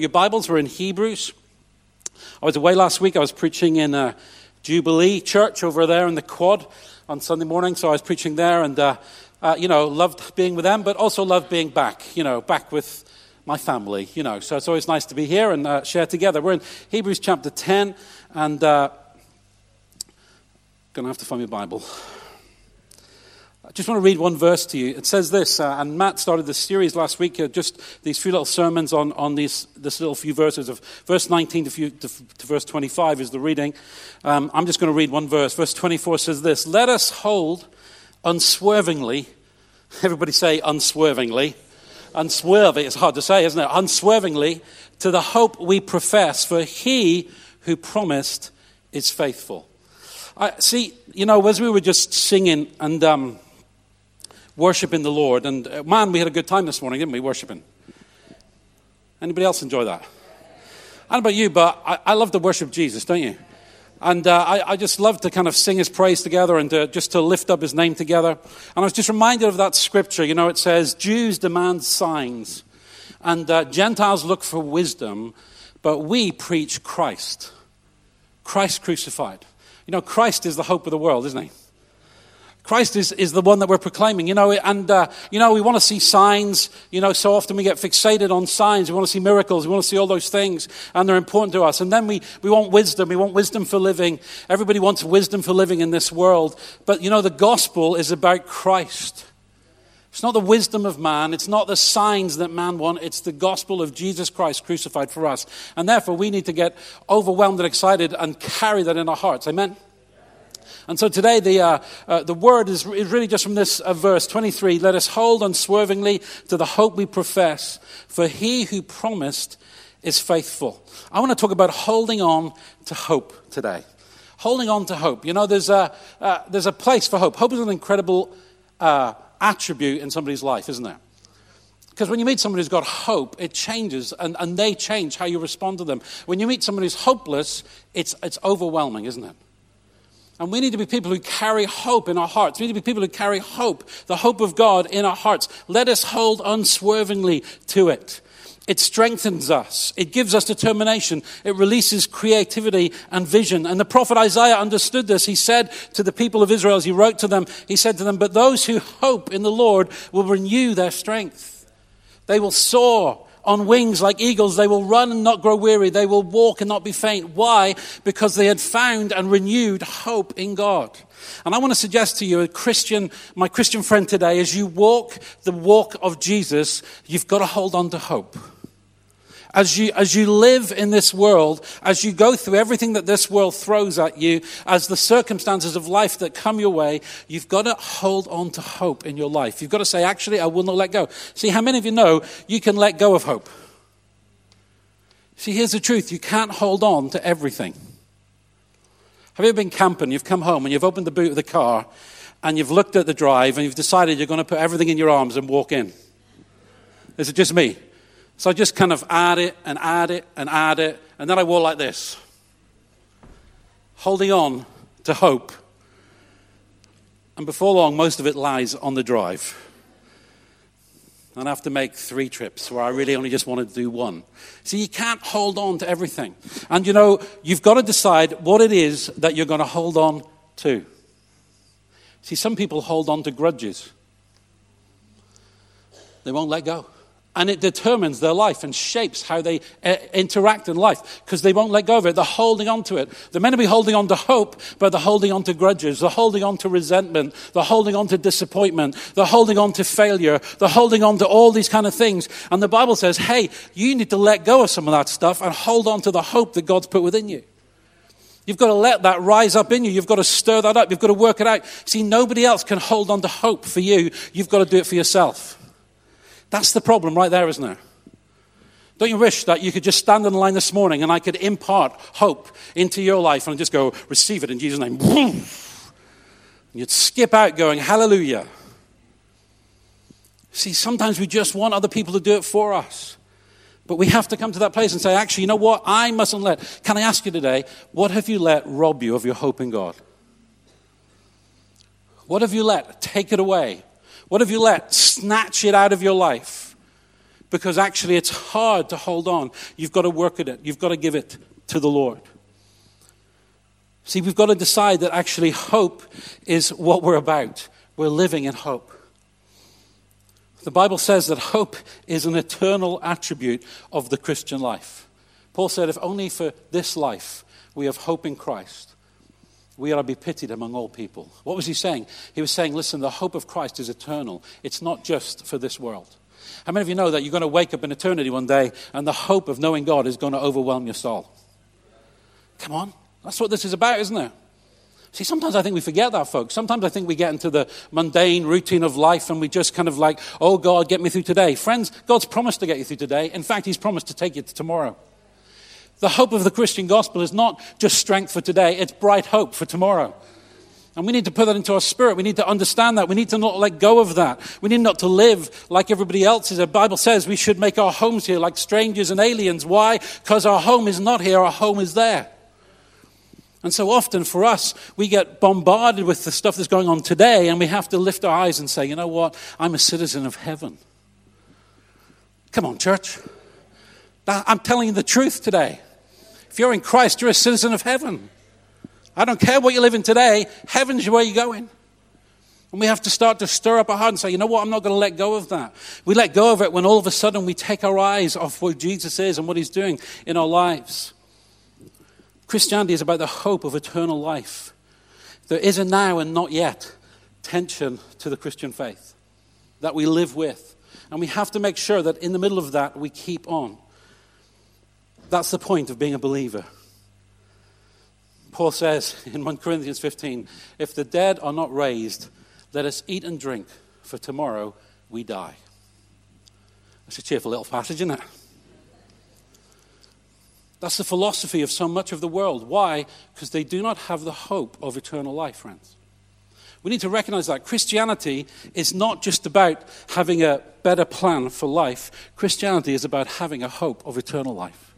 Your Bibles? We're in Hebrews. I was away last week. I was preaching in a Jubilee church over there in the quad on Sunday morning. So I was preaching there and, uh, uh, you know, loved being with them, but also loved being back, you know, back with my family, you know. So it's always nice to be here and uh, share together. We're in Hebrews chapter 10 and uh, going to have to find my Bible. I just want to read one verse to you. It says this, uh, and Matt started this series last week, uh, just these few little sermons on, on these this little few verses of verse 19 to, few, to, to verse 25 is the reading. Um, I'm just going to read one verse. Verse 24 says this Let us hold unswervingly, everybody say unswervingly, unswerving, it's hard to say, isn't it? Unswervingly to the hope we profess, for he who promised is faithful. I, see, you know, as we were just singing and. Um, worshiping the Lord. And uh, man, we had a good time this morning, didn't we, worshiping? Anybody else enjoy that? I don't know about you, but I, I love to worship Jesus, don't you? And uh, I, I, just love to kind of sing his praise together and to, just to lift up his name together. And I was just reminded of that scripture. You know, it says, Jews demand signs, and uh, Gentiles look for wisdom, but we preach Christ. Christ crucified. You know, Christ is the hope of the world, isn't he? Christ is, is the one that we're proclaiming, you know, and, uh, you know, we want to see signs, you know, so often we get fixated on signs. We want to see miracles. We want to see all those things, and they're important to us. And then we, we want wisdom. We want wisdom for living. Everybody wants wisdom for living in this world. But, you know, the gospel is about Christ. It's not the wisdom of man. It's not the signs that man wants. It's the gospel of Jesus Christ crucified for us. And therefore, we need to get overwhelmed and excited and carry that in our hearts. Amen? And so today, the, uh, uh, the word is, is, really just from this uh, verse 23 Let us hold unswervingly to the hope we profess, for he who promised is faithful. I want to talk about holding on to hope today. Holding on to hope. You know, there's a, uh, there's a place for hope. Hope is an incredible uh, attribute in somebody's life, isn't there? Because when you meet somebody who's got hope, it changes and, and they change how you respond to them. When you meet somebody who's hopeless, it's, it's overwhelming, isn't it? And we need to be people who carry hope in our hearts. We need to be people who carry hope, the hope of God in our hearts. Let us hold unswervingly to it. It strengthens us. It gives us determination. It releases creativity and vision. And the prophet Isaiah understood this. He said to the people of Israel, as he wrote to them, he said to them, But those who hope in the Lord will renew their strength. They will soar on wings like eagles. They will run and not grow weary. They will walk and not be faint. Why? Because they had found and renewed hope in God. And I want to suggest to you, a Christian, my Christian friend today, as you walk the walk of Jesus, you've got to hold on to hope. As you, as you live in this world, as you go through everything that this world throws at you, as the circumstances of life that come your way, you've got to hold on to hope in your life. You've got to say, actually, I will not let go. See, how many of you know you can let go of hope? See, here's the truth you can't hold on to everything. Have you ever been camping? You've come home and you've opened the boot of the car and you've looked at the drive and you've decided you're going to put everything in your arms and walk in. Is it just me? So I just kind of add it and add it and add it, and then I walk like this, holding on to hope. And before long, most of it lies on the drive. And I have to make three trips where I really only just wanted to do one. See, you can't hold on to everything. And you know, you've got to decide what it is that you're going to hold on to. See, some people hold on to grudges, they won't let go. And it determines their life and shapes how they uh, interact in life because they won't let go of it. They're holding on to it. They're meant to be holding on to hope, but they're holding on to grudges. They're holding on to resentment. They're holding on to disappointment. They're holding on to failure. They're holding on to all these kind of things. And the Bible says, hey, you need to let go of some of that stuff and hold on to the hope that God's put within you. You've got to let that rise up in you. You've got to stir that up. You've got to work it out. See, nobody else can hold on to hope for you. You've got to do it for yourself. That's the problem right there, isn't it? Don't you wish that you could just stand in the line this morning and I could impart hope into your life and just go, receive it in Jesus' name? And you'd skip out going, hallelujah. See, sometimes we just want other people to do it for us. But we have to come to that place and say, actually, you know what? I mustn't let. Can I ask you today, what have you let rob you of your hope in God? What have you let take it away? What have you let snatch it out of your life? because actually it's hard to hold on. You've got to work at it, you've got to give it to the Lord. See, we've got to decide that actually hope is what we're about. We're living in hope. The Bible says that hope is an eternal attribute of the Christian life. Paul said, if only for this life we have hope in Christ, we are to be pitied among all people. What was he saying? He was saying, listen, the hope of Christ is eternal. It's not just for this world. How many of you know that you're going to wake up in eternity one day and the hope of knowing God is going to overwhelm your soul? Come on. That's what this is about, isn't it? See, sometimes I think we forget that, folks. Sometimes I think we get into the mundane routine of life and we just kind of like, oh, God, get me through today. Friends, God's promised to get you through today. In fact, He's promised to take you to tomorrow. The hope of the Christian gospel is not just strength for today, it's bright hope for tomorrow. And we need to put that into our spirit. We need to understand that. We need to not let go of that. We need not to live like everybody else is. The Bible says we should make our homes here like strangers and aliens. Why? Because our home is not here, our home is there. And so often for us, we get bombarded with the stuff that's going on today, and we have to lift our eyes and say, you know what? I'm a citizen of heaven. Come on, church. I'm telling you the truth today. If you're in Christ, you're a citizen of heaven. I don't care what you live in today, heaven's where you're going. And we have to start to stir up our heart and say, you know what, I'm not going to let go of that. We let go of it when all of a sudden we take our eyes off what Jesus is and what he's doing in our lives. Christianity is about the hope of eternal life. There is a now and not yet tension to the Christian faith that we live with. And we have to make sure that in the middle of that, we keep on. That's the point of being a believer. Paul says in 1 Corinthians 15 if the dead are not raised, let us eat and drink, for tomorrow we die. That's a cheerful little passage, isn't it? That's the philosophy of so much of the world. Why? Because they do not have the hope of eternal life, friends. We need to recognize that Christianity is not just about having a better plan for life, Christianity is about having a hope of eternal life.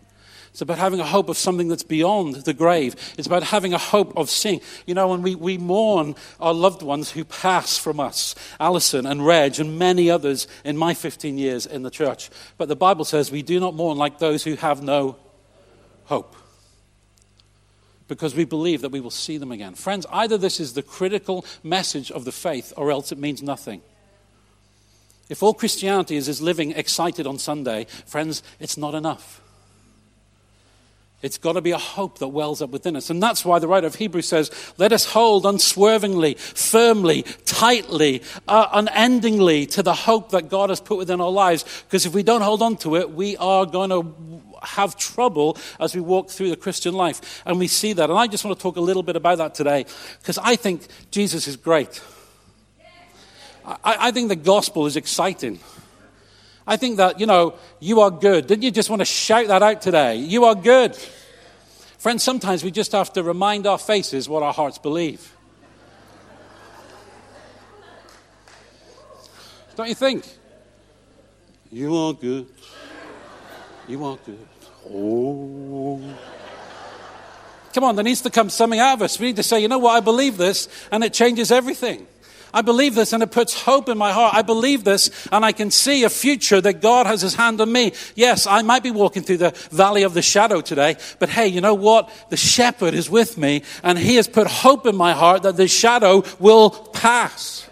It's about having a hope of something that's beyond the grave. It's about having a hope of seeing. You know, when we, we mourn our loved ones who pass from us, Alison and Reg and many others in my 15 years in the church. But the Bible says we do not mourn like those who have no hope. Because we believe that we will see them again. Friends, either this is the critical message of the faith or else it means nothing. If all Christianity is, is living excited on Sunday, friends, it's not enough. It's got to be a hope that wells up within us. And that's why the writer of Hebrews says, let us hold unswervingly, firmly, tightly, uh, unendingly to the hope that God has put within our lives. Because if we don't hold on to it, we are going to have trouble as we walk through the Christian life. And we see that. And I just want to talk a little bit about that today because I think Jesus is great. I, I think the gospel is exciting. I think that, you know, you are good. Didn't you just want to shout that out today? You are good. Friends, sometimes we just have to remind our faces what our hearts believe. Don't you think? You are good. You are good. Oh. Come on, there needs to come something out of us. We need to say, you know what, I believe this, and it changes everything. I believe this and it puts hope in my heart. I believe this and I can see a future that God has his hand on me. Yes, I might be walking through the valley of the shadow today, but hey, you know what? The shepherd is with me and he has put hope in my heart that the shadow will pass.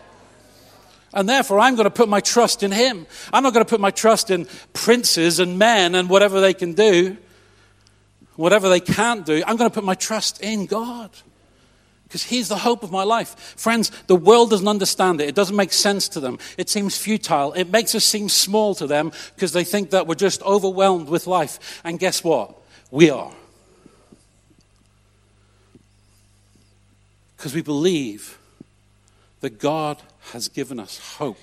And therefore, I'm going to put my trust in him. I'm not going to put my trust in princes and men and whatever they can do, whatever they can't do. I'm going to put my trust in God because He's the hope of my life. Friends, the world doesn't understand it. It doesn't make sense to them. It seems futile. It makes us seem small to them because they think that we're just overwhelmed with life. And guess what? We are. Because we believe that God has given us hope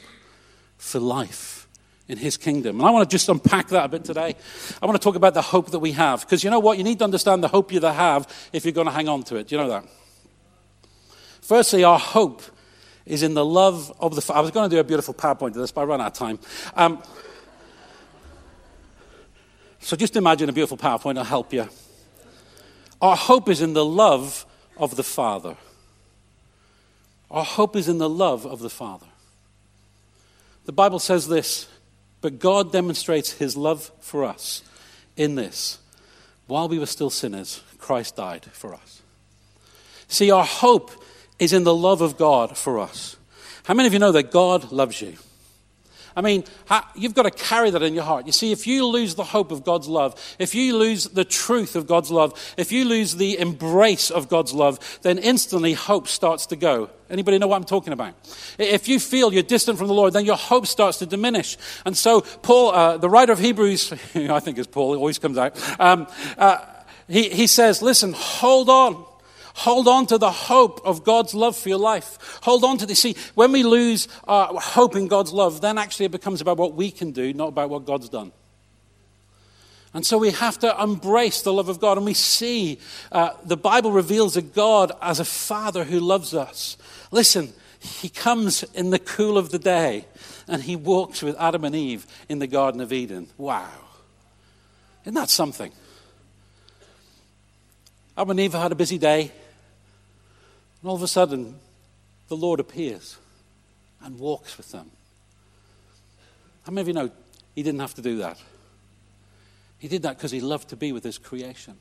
for life in his kingdom. And I want to just unpack that a bit today. I want to talk about the hope that we have. Because you know what? You need to understand the hope you have if you're going to hang on to it. Do you know that? Firstly, our hope is in the love of the. I was going to do a beautiful PowerPoint to this, but I ran out of time. Um, so just imagine a beautiful PowerPoint, I'll help you. Our hope is in the love of the Father. Our hope is in the love of the Father. The Bible says this But God demonstrates his love for us in this. While we were still sinners, Christ died for us. See, our hope is in the love of God for us. How many of you know that God loves you? I mean, you've got to carry that in your heart. You see, if you lose the hope of God's love, if you lose the truth of God's love, if you lose the embrace of God's love, then instantly hope starts to go. Anybody know what I'm talking about? If you feel you're distant from the Lord, then your hope starts to diminish. And so, Paul, uh, the writer of Hebrews, I think it's Paul, it always comes out, um, uh, he, he says, listen, hold on. Hold on to the hope of God's love for your life. Hold on to this. See, when we lose our hope in God's love, then actually it becomes about what we can do, not about what God's done. And so we have to embrace the love of God. And we see uh, the Bible reveals a God as a father who loves us. Listen, he comes in the cool of the day and he walks with Adam and Eve in the Garden of Eden. Wow. Isn't that something? Adam and Eve had a busy day. And all of a sudden, the Lord appears and walks with them. How many of you know he didn't have to do that? He did that because he loved to be with his creation.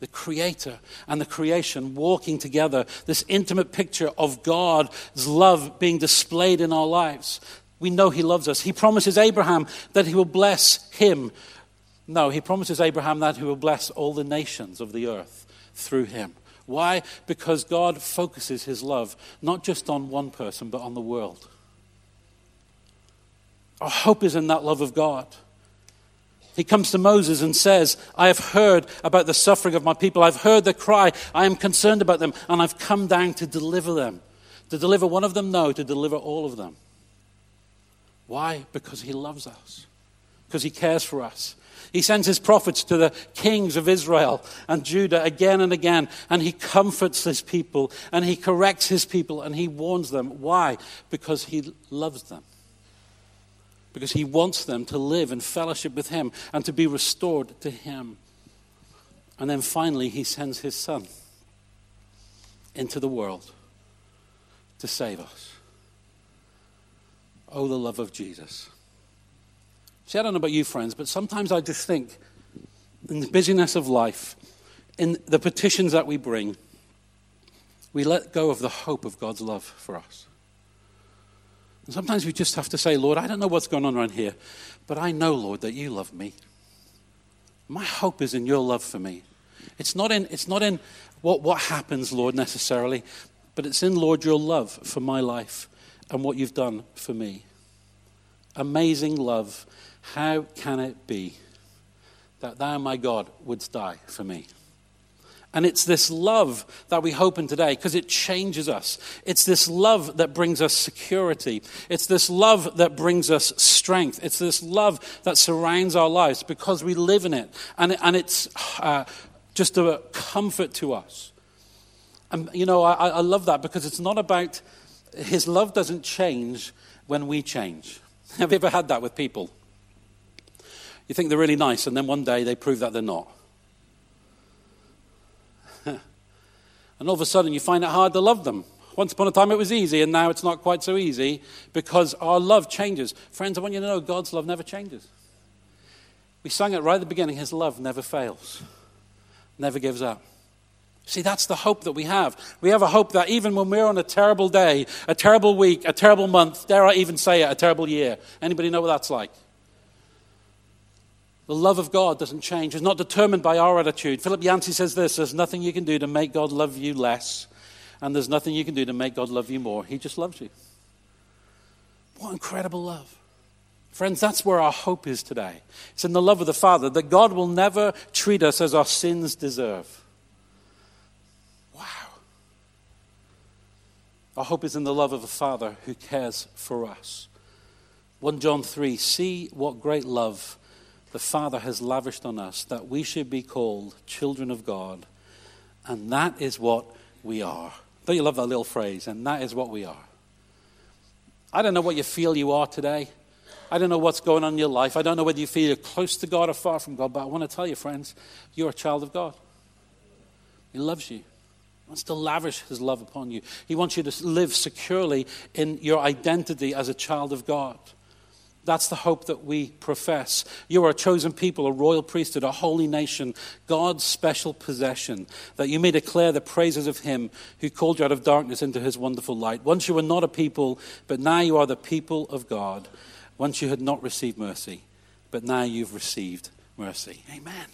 The creator and the creation walking together, this intimate picture of God's love being displayed in our lives. We know he loves us. He promises Abraham that he will bless him. No, he promises Abraham that he will bless all the nations of the earth through him. Why? Because God focuses his love not just on one person, but on the world. Our hope is in that love of God. He comes to Moses and says, I have heard about the suffering of my people. I've heard their cry. I am concerned about them, and I've come down to deliver them. To deliver one of them? No, to deliver all of them. Why? Because he loves us, because he cares for us. He sends his prophets to the kings of Israel and Judah again and again, and he comforts his people, and he corrects his people, and he warns them. Why? Because he loves them. Because he wants them to live in fellowship with him and to be restored to him. And then finally, he sends his son into the world to save us. Oh, the love of Jesus. See, I don't know about you, friends, but sometimes I just think in the busyness of life, in the petitions that we bring, we let go of the hope of God's love for us. And sometimes we just have to say, Lord, I don't know what's going on around here, but I know, Lord, that you love me. My hope is in your love for me. It's not in, it's not in what, what happens, Lord, necessarily, but it's in, Lord, your love for my life and what you've done for me. Amazing love how can it be that thou, my God, wouldst die for me? And it's this love that we hope in today because it changes us. It's this love that brings us security. It's this love that brings us strength. It's this love that surrounds our lives because we live in it. And, and it's uh, just a comfort to us. And, you know, I, I love that because it's not about, his love doesn't change when we change. Have you ever had that with people? You think they're really nice, and then one day they prove that they're not. and all of a sudden you find it hard to love them. Once upon a time it was easy, and now it's not quite so easy because our love changes. Friends, I want you to know God's love never changes. We sang it right at the beginning His love never fails, never gives up. See, that's the hope that we have. We have a hope that even when we're on a terrible day, a terrible week, a terrible month, dare I even say it, a terrible year. Anybody know what that's like? The love of God doesn't change. It's not determined by our attitude. Philip Yancey says this there's nothing you can do to make God love you less, and there's nothing you can do to make God love you more. He just loves you. What incredible love. Friends, that's where our hope is today. It's in the love of the Father that God will never treat us as our sins deserve. Wow. Our hope is in the love of a Father who cares for us. 1 John 3 See what great love the Father has lavished on us that we should be called children of God. And that is what we are. Don't you love that little phrase? And that is what we are. I don't know what you feel you are today. I don't know what's going on in your life. I don't know whether you feel you're close to God or far from God. But I want to tell you, friends, you're a child of God. He loves you. He wants to lavish his love upon you. He wants you to live securely in your identity as a child of God. That's the hope that we profess. You are a chosen people, a royal priesthood, a holy nation, God's special possession, that you may declare the praises of him who called you out of darkness into his wonderful light. Once you were not a people, but now you are the people of God. Once you had not received mercy, but now you've received mercy. Amen.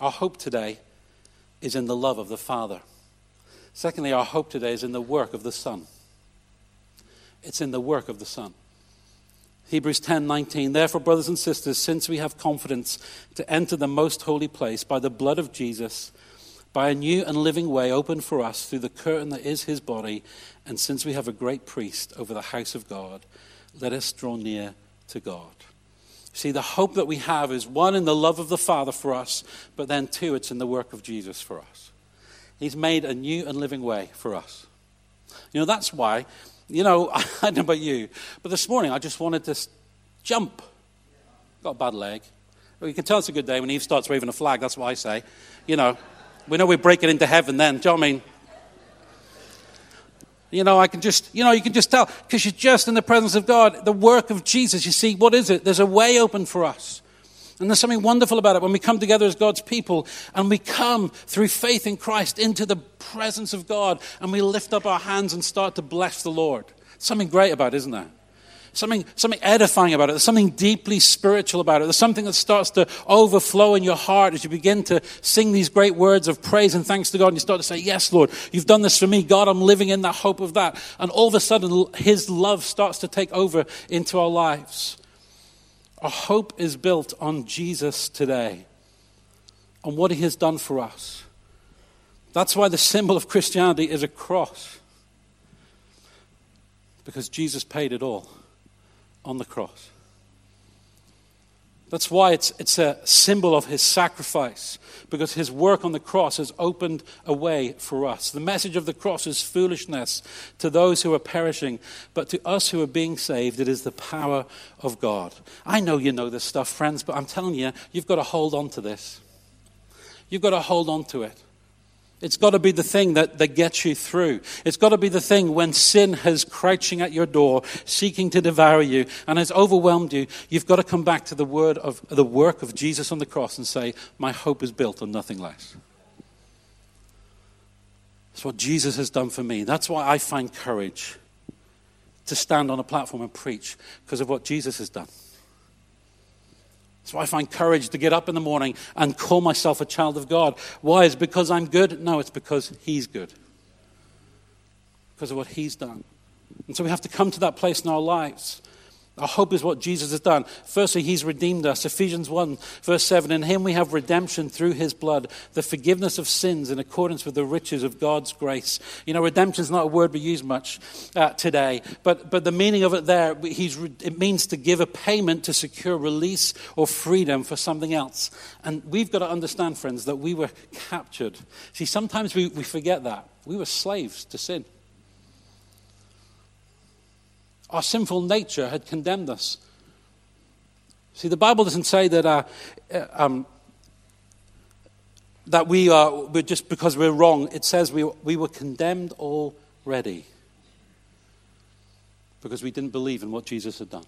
Our hope today is in the love of the Father. Secondly, our hope today is in the work of the Son. It's in the work of the Son. Hebrews 10:19 Therefore brothers and sisters since we have confidence to enter the most holy place by the blood of Jesus by a new and living way opened for us through the curtain that is his body and since we have a great priest over the house of God let us draw near to God. See the hope that we have is one in the love of the Father for us but then two it's in the work of Jesus for us. He's made a new and living way for us. You know that's why you know, I don't know about you, but this morning I just wanted to jump. Got a bad leg. You can tell it's a good day when Eve starts waving a flag. That's what I say. You know, we know we're breaking into heaven then. Do you know what I mean? You know, I can just, you know, you can just tell because you're just in the presence of God. The work of Jesus, you see, what is it? There's a way open for us. And there's something wonderful about it when we come together as God's people and we come through faith in Christ into the presence of God and we lift up our hands and start to bless the Lord. Something great about it, isn't there? Something, something edifying about it. There's something deeply spiritual about it. There's something that starts to overflow in your heart as you begin to sing these great words of praise and thanks to God. And you start to say, Yes, Lord, you've done this for me. God, I'm living in that hope of that. And all of a sudden, His love starts to take over into our lives. Our hope is built on Jesus today, on what he has done for us. That's why the symbol of Christianity is a cross. Because Jesus paid it all on the cross. That's why it's, it's a symbol of his sacrifice, because his work on the cross has opened a way for us. The message of the cross is foolishness to those who are perishing, but to us who are being saved, it is the power of God. I know you know this stuff, friends, but I'm telling you, you've got to hold on to this. You've got to hold on to it. It's got to be the thing that, that gets you through. It's got to be the thing when sin has crouching at your door, seeking to devour you, and has overwhelmed you. You've got to come back to the word of the work of Jesus on the cross and say, My hope is built on nothing less. That's what Jesus has done for me. That's why I find courage to stand on a platform and preach, because of what Jesus has done. So I find courage to get up in the morning and call myself a child of God. Why? Is because I'm good? No, it's because He's good. Because of what He's done. And so we have to come to that place in our lives our hope is what Jesus has done. Firstly, he's redeemed us. Ephesians 1, verse 7 In him we have redemption through his blood, the forgiveness of sins in accordance with the riches of God's grace. You know, redemption is not a word we use much uh, today, but, but the meaning of it there, he's, it means to give a payment to secure release or freedom for something else. And we've got to understand, friends, that we were captured. See, sometimes we, we forget that. We were slaves to sin. Our sinful nature had condemned us. See, the Bible doesn't say that, uh, uh, um, that we are we're just because we're wrong. It says we, we were condemned already because we didn't believe in what Jesus had done.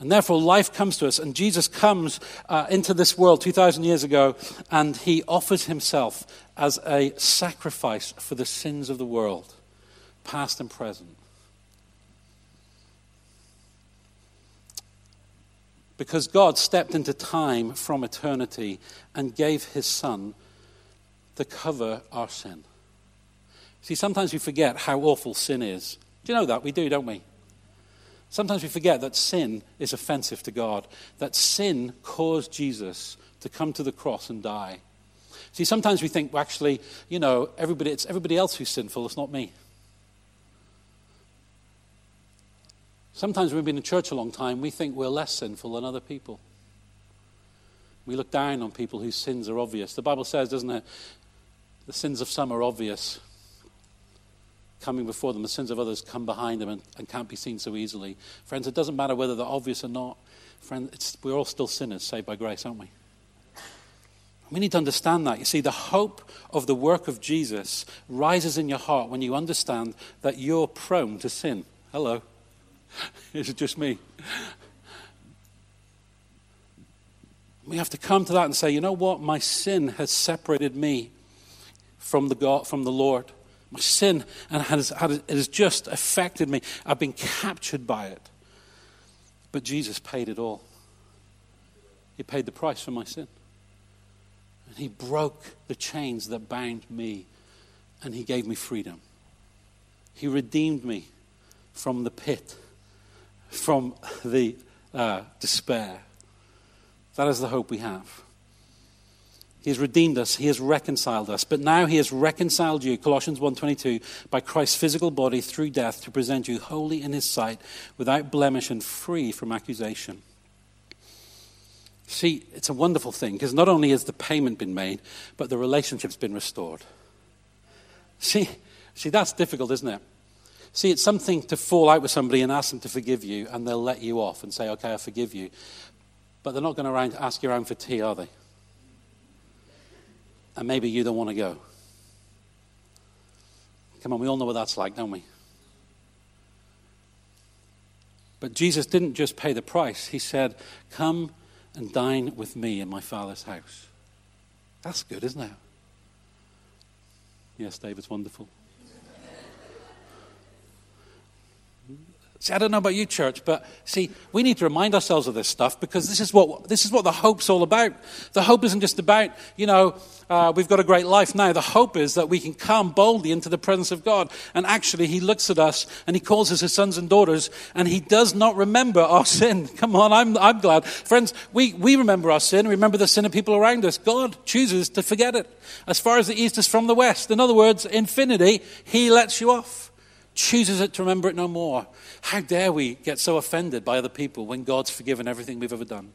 And therefore, life comes to us, and Jesus comes uh, into this world 2,000 years ago, and he offers himself as a sacrifice for the sins of the world, past and present. Because God stepped into time from eternity and gave his son to cover our sin. See, sometimes we forget how awful sin is. Do you know that? We do, don't we? Sometimes we forget that sin is offensive to God, that sin caused Jesus to come to the cross and die. See, sometimes we think, well, actually, you know, everybody, it's everybody else who's sinful, it's not me. Sometimes when we've been in church a long time, we think we're less sinful than other people. We look down on people whose sins are obvious. The Bible says, doesn't it? The sins of some are obvious, coming before them. The sins of others come behind them and, and can't be seen so easily. Friends, it doesn't matter whether they're obvious or not. Friends, we're all still sinners, saved by grace, aren't we? We need to understand that. You see, the hope of the work of Jesus rises in your heart when you understand that you're prone to sin. Hello. Is it just me? We have to come to that and say, you know what? My sin has separated me from the God, from the Lord. My sin and has, has just affected me. I've been captured by it. But Jesus paid it all. He paid the price for my sin. And he broke the chains that bound me, and he gave me freedom. He redeemed me from the pit, from the uh, despair. That is the hope we have. He has redeemed us, he has reconciled us, but now he has reconciled you, Colossians 1:22, by Christ's physical body through death to present you holy in his sight, without blemish and free from accusation. See, it's a wonderful thing because not only has the payment been made, but the relationship's been restored. See, see that's difficult, isn't it? See, it's something to fall out with somebody and ask them to forgive you, and they'll let you off and say, "Okay, I forgive you," but they're not going to ask you around for tea, are they? and maybe you don't want to go. Come on, we all know what that's like, don't we? But Jesus didn't just pay the price, He said, Come and dine with me in my Father's house. That's good, isn't it? Yes, Dave, it's wonderful. See, I don't know about you, church, but see, we need to remind ourselves of this stuff because this is what, this is what the hope's all about. The hope isn't just about, you know, uh, we've got a great life now. The hope is that we can come boldly into the presence of God. And actually, He looks at us and He calls us His sons and daughters, and He does not remember our sin. Come on, I'm, I'm glad. Friends, we, we remember our sin, remember the sin of people around us. God chooses to forget it. As far as the east is from the west. In other words, infinity, He lets you off chooses it to remember it no more. How dare we get so offended by other people when God's forgiven everything we've ever done?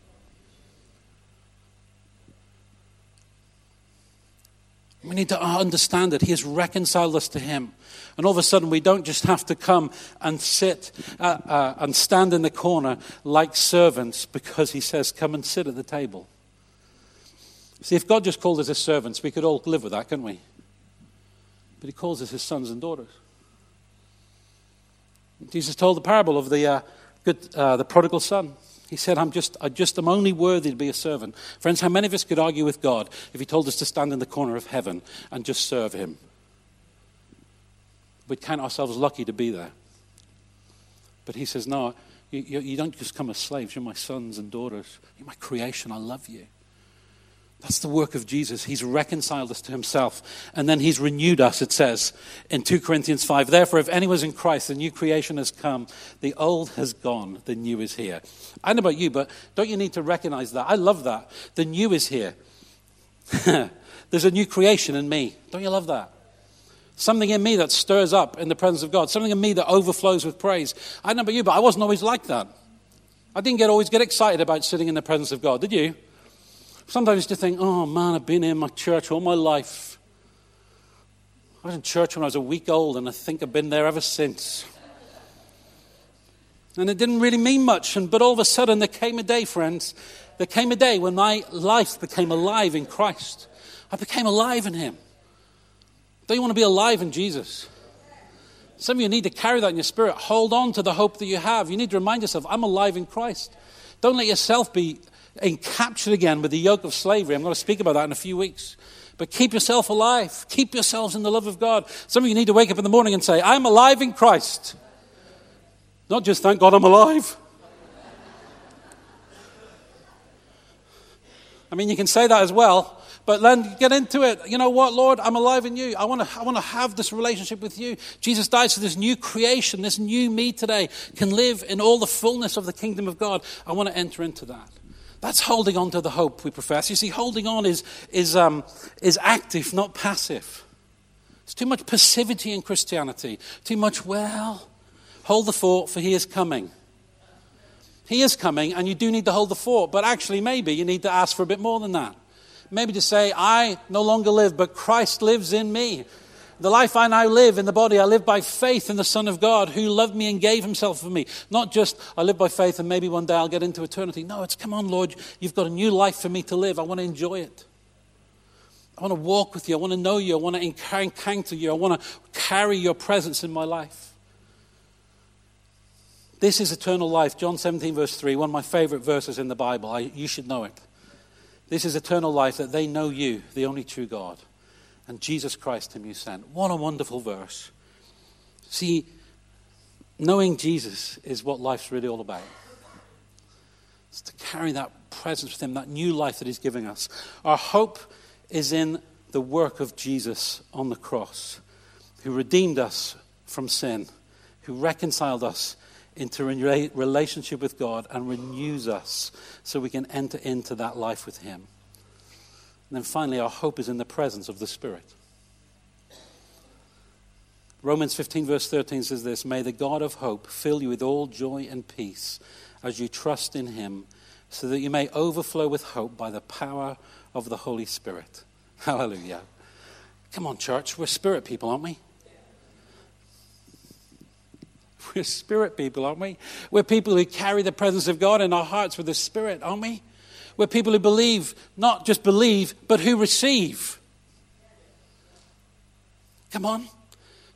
We need to understand that He has reconciled us to Him. And all of a sudden, we don't just have to come and sit uh, uh, and stand in the corner like servants because He says, Come and sit at the table. See, if God just called us His servants, we could all live with that, couldn't we? But He calls us His sons and daughters. Jesus told the parable of the, uh, good, uh, the prodigal son. He said, I'm just, I just am only worthy to be a servant. Friends, how many of us could argue with God if He told us to stand in the corner of heaven and just serve Him? We'd count ourselves lucky to be there. But He says, No, you, you, you don't just come as slaves. You're my sons and daughters. You're my creation. I love you. That's the work of Jesus. He's reconciled us to himself. And then he's renewed us, it says in 2 Corinthians 5. Therefore, if anyone's in Christ, the new creation has come. The old has gone. The new is here. I don't know about you, but don't you need to recognize that? I love that. The new is here. There's a new creation in me. Don't you love that? Something in me that stirs up in the presence of God. Something in me that overflows with praise. I don't know about you, but I wasn't always like that. I didn't get, always get excited about sitting in the presence of God. Did you? Sometimes you think, oh man, I've been in my church all my life. I was in church when I was a week old, and I think I've been there ever since. And it didn't really mean much. And, but all of a sudden, there came a day, friends, there came a day when my life became alive in Christ. I became alive in Him. Don't you want to be alive in Jesus? Some of you need to carry that in your spirit. Hold on to the hope that you have. You need to remind yourself, I'm alive in Christ. Don't let yourself be captured again with the yoke of slavery. I'm going to speak about that in a few weeks. But keep yourself alive. Keep yourselves in the love of God. Some of you need to wake up in the morning and say, I'm alive in Christ. Not just, thank God I'm alive. I mean, you can say that as well, but then get into it. You know what, Lord? I'm alive in you. I want to I want to have this relationship with you. Jesus died so this new creation, this new me today can live in all the fullness of the kingdom of God. I want to enter into that. That's holding on to the hope we profess. You see, holding on is, is, um, is active, not passive. It's too much passivity in Christianity. Too much, well, hold the fort, for he is coming. He is coming, and you do need to hold the fort, but actually, maybe you need to ask for a bit more than that. Maybe to say, I no longer live, but Christ lives in me. The life I now live in the body, I live by faith in the Son of God who loved me and gave himself for me. Not just, I live by faith and maybe one day I'll get into eternity. No, it's, come on, Lord, you've got a new life for me to live. I want to enjoy it. I want to walk with you. I want to know you. I want to encounter you. I want to carry your presence in my life. This is eternal life. John 17, verse 3, one of my favorite verses in the Bible. I, you should know it. This is eternal life that they know you, the only true God, and Jesus Christ, whom you sent. What a wonderful verse. See, knowing Jesus is what life's really all about. It's to carry that presence with Him, that new life that He's giving us. Our hope is in the work of Jesus on the cross, who redeemed us from sin, who reconciled us into a relationship with God and renews us so we can enter into that life with Him. And then finally, our hope is in the presence of the Spirit. Romans 15, verse 13 says this May the God of hope fill you with all joy and peace as you trust in Him, so that you may overflow with hope by the power of the Holy Spirit. Hallelujah. Come on, church. We're spirit people, aren't we? We're spirit people, aren't we? We're people who carry the presence of God in our hearts with the Spirit, aren't we? We're people who believe, not just believe, but who receive. Come on.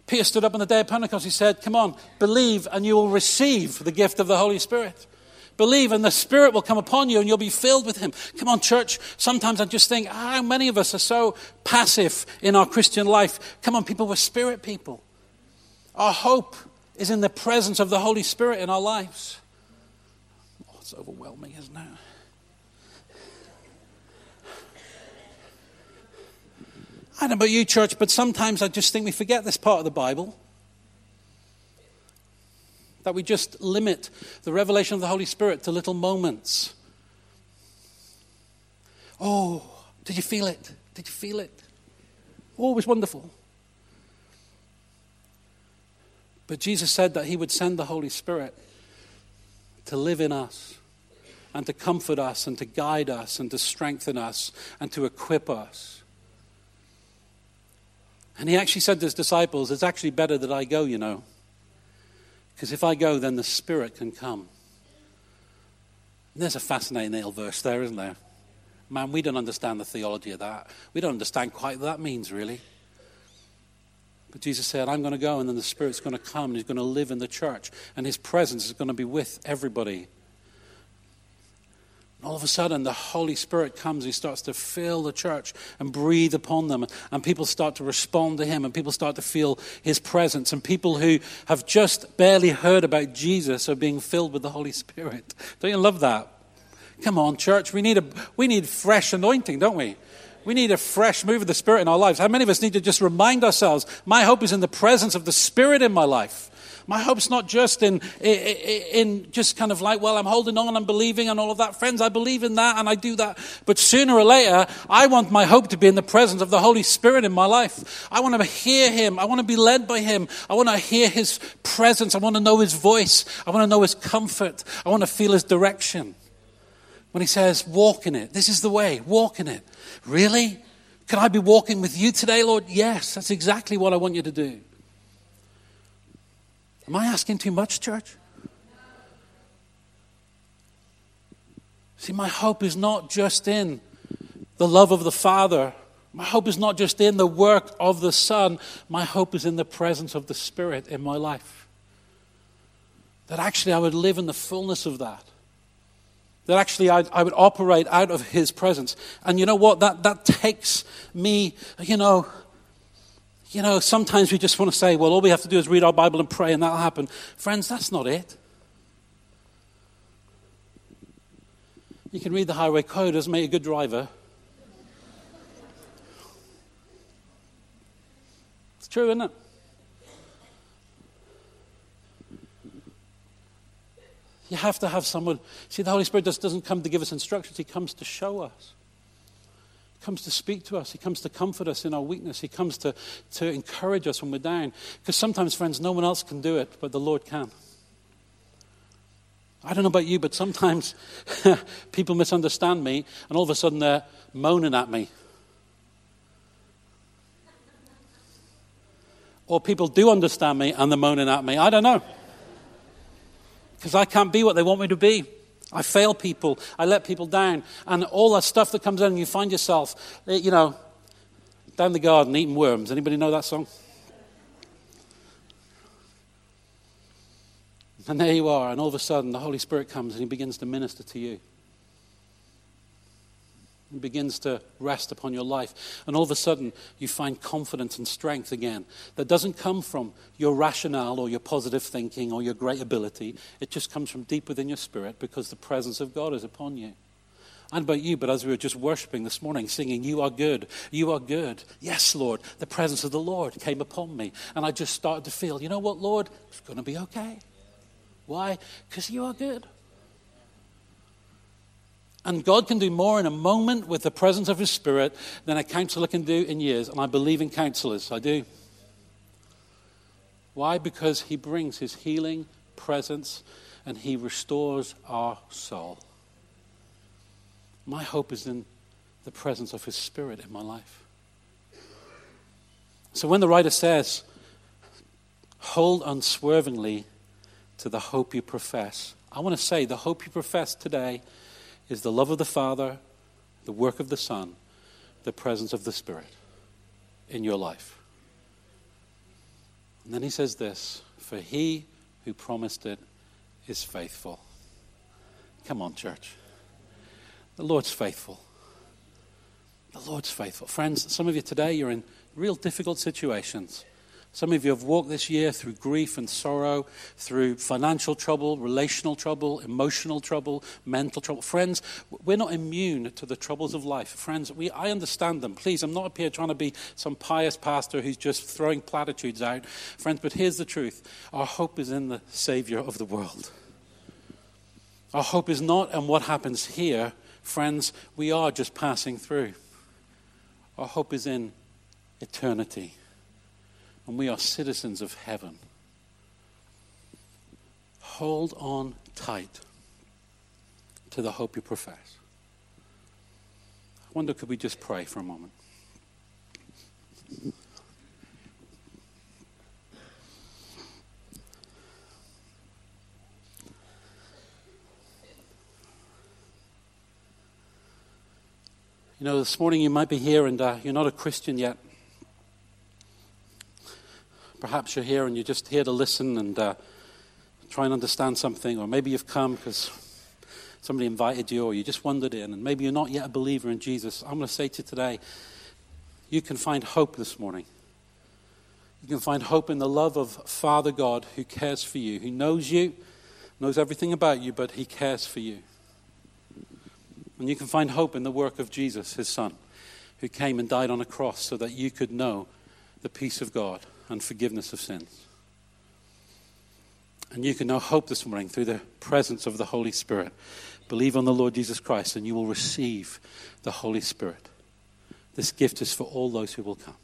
Peter stood up on the day of Pentecost. He said, Come on, believe and you will receive the gift of the Holy Spirit. Believe and the Spirit will come upon you and you'll be filled with Him. Come on, church. Sometimes I just think, ah, how many of us are so passive in our Christian life? Come on, people, we're spirit people. Our hope is in the presence of the Holy Spirit in our lives. Oh, it's overwhelming, isn't it? I don't know about you, church, but sometimes I just think we forget this part of the Bible. That we just limit the revelation of the Holy Spirit to little moments. Oh, did you feel it? Did you feel it? Oh, it was wonderful. But Jesus said that He would send the Holy Spirit to live in us and to comfort us and to guide us and to strengthen us and to equip us. And he actually said to his disciples, It's actually better that I go, you know. Because if I go, then the Spirit can come. And there's a fascinating little verse there, isn't there? Man, we don't understand the theology of that. We don't understand quite what that means, really. But Jesus said, I'm going to go, and then the Spirit's going to come, and He's going to live in the church, and His presence is going to be with everybody. All of a sudden, the Holy Spirit comes. He starts to fill the church and breathe upon them. And people start to respond to Him, and people start to feel His presence. And people who have just barely heard about Jesus are being filled with the Holy Spirit. Don't you love that? Come on, church. We need, a, we need fresh anointing, don't we? We need a fresh move of the Spirit in our lives. How many of us need to just remind ourselves my hope is in the presence of the Spirit in my life? My hope's not just in, in just kind of like, well, I'm holding on, I'm believing, and all of that. Friends, I believe in that and I do that. But sooner or later, I want my hope to be in the presence of the Holy Spirit in my life. I want to hear Him. I want to be led by Him. I want to hear His presence. I want to know His voice. I want to know His comfort. I want to feel His direction. When He says, walk in it, this is the way, walk in it. Really? Can I be walking with you today, Lord? Yes, that's exactly what I want you to do. Am I asking too much, church? See, my hope is not just in the love of the Father. My hope is not just in the work of the Son. My hope is in the presence of the Spirit in my life. That actually I would live in the fullness of that. That actually I, I would operate out of His presence. And you know what? That, that takes me, you know, you know, sometimes we just want to say, well, all we have to do is read our Bible and pray and that'll happen. Friends, that's not it. You can read the highway code, doesn't make you a good driver. It's true, isn't it? You have to have someone. See, the Holy Spirit just doesn't come to give us instructions, He comes to show us comes to speak to us. He comes to comfort us in our weakness. He comes to, to encourage us when we're down. Because sometimes, friends, no one else can do it, but the Lord can. I don't know about you, but sometimes people misunderstand me, and all of a sudden they're moaning at me. Or people do understand me and they're moaning at me. I don't know. Because I can't be what they want me to be. I fail people. I let people down. And all that stuff that comes in, and you find yourself, eh, you know, down the garden eating worms. Anybody know that song? And there you are, and all of a sudden the Holy Spirit comes and he begins to minister to you. He begins to rest upon your life. And all of a sudden, you find confidence and strength again that doesn't come from your rationale or your positive thinking or your great ability. It just comes from deep within your spirit because the presence of God is upon you. And about you, but as we were just worshiping this morning, singing, You are good, you are good. Yes, Lord, the presence of the Lord came upon me. And I just started to feel, you know what, Lord? It's going to be okay. Why? Because you are good. And God can do more in a moment with the presence of His Spirit than a counselor can do in years. And I believe in counselors. I do. Why? Because He brings His healing presence and He restores our soul. My hope is in the presence of His Spirit in my life. So when the writer says, hold unswervingly to the hope you profess, I want to say the hope you profess today is the love of the Father, the work of the Son, the presence of the Spirit in your life. And then he says this For he who promised it is faithful. Come on, church. The Lord's faithful. The Lord's faithful. Friends, some of you today, you're in real difficult situations. Some of you have walked this year through grief and sorrow, through financial trouble, relational trouble, emotional trouble, mental trouble. Friends, we're not immune to the troubles of life. Friends, we, I understand them. Please, I'm not up here trying to be some pious pastor who's just throwing platitudes out. Friends, but here's the truth our hope is in the Savior of the world. Our hope is not in what happens here. Friends, we are just passing through. Our hope is in eternity and we are citizens of heaven. Hold on tight to the hope you profess. I wonder, could we just pray for a moment? You know, this morning you might be here and uh, you're not a Christian yet. Perhaps you're here and you're just here to listen and uh, try and understand something, or maybe you've come because somebody invited you or you just wandered in, and maybe you're not yet a believer in Jesus. I'm going to say to you today, you can find hope this morning. You can find hope in the love of Father God who cares for you, who knows you, knows everything about you, but he cares for you. And you can find hope in the work of Jesus, his Son, who came and died on a cross so that you could know the peace of God and forgiveness of sins. And you can now hope this morning through the presence of the Holy Spirit. Believe on the Lord Jesus Christ and you will receive the Holy Spirit. This gift is for all those who will come.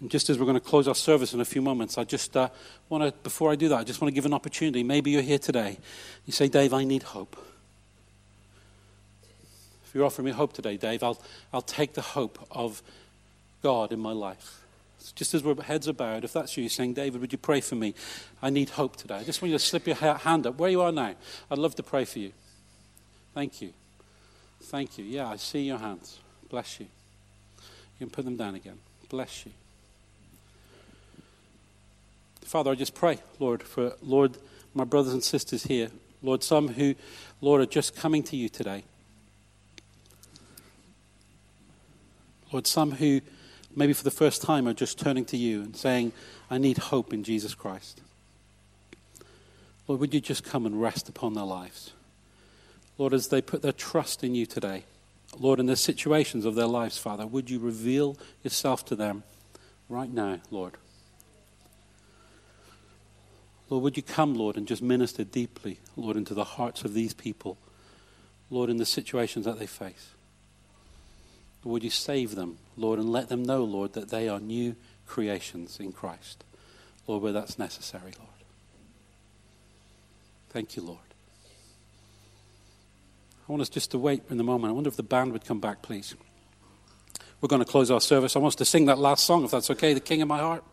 And just as we're going to close our service in a few moments, I just uh, want to, before I do that, I just want to give an opportunity. Maybe you're here today. You say, Dave, I need hope. If you're offering me hope today, Dave, I'll, I'll take the hope of God in my life. Just as our heads are bowed, if that's you saying, David, would you pray for me? I need hope today. I just want you to slip your hand up where you are now. I'd love to pray for you. Thank you. Thank you. Yeah, I see your hands. Bless you. You can put them down again. Bless you. Father, I just pray, Lord, for Lord, my brothers and sisters here. Lord, some who, Lord, are just coming to you today. Lord, some who maybe for the first time are just turning to you and saying, I need hope in Jesus Christ. Lord, would you just come and rest upon their lives? Lord, as they put their trust in you today, Lord, in the situations of their lives, Father, would you reveal yourself to them right now, Lord? Lord, would you come, Lord, and just minister deeply, Lord, into the hearts of these people, Lord, in the situations that they face? Would you save them, Lord, and let them know, Lord, that they are new creations in Christ, Lord, where that's necessary, Lord. Thank you, Lord. I want us just to wait in the moment. I wonder if the band would come back, please. We're going to close our service. I want us to sing that last song, if that's okay, The King of My Heart.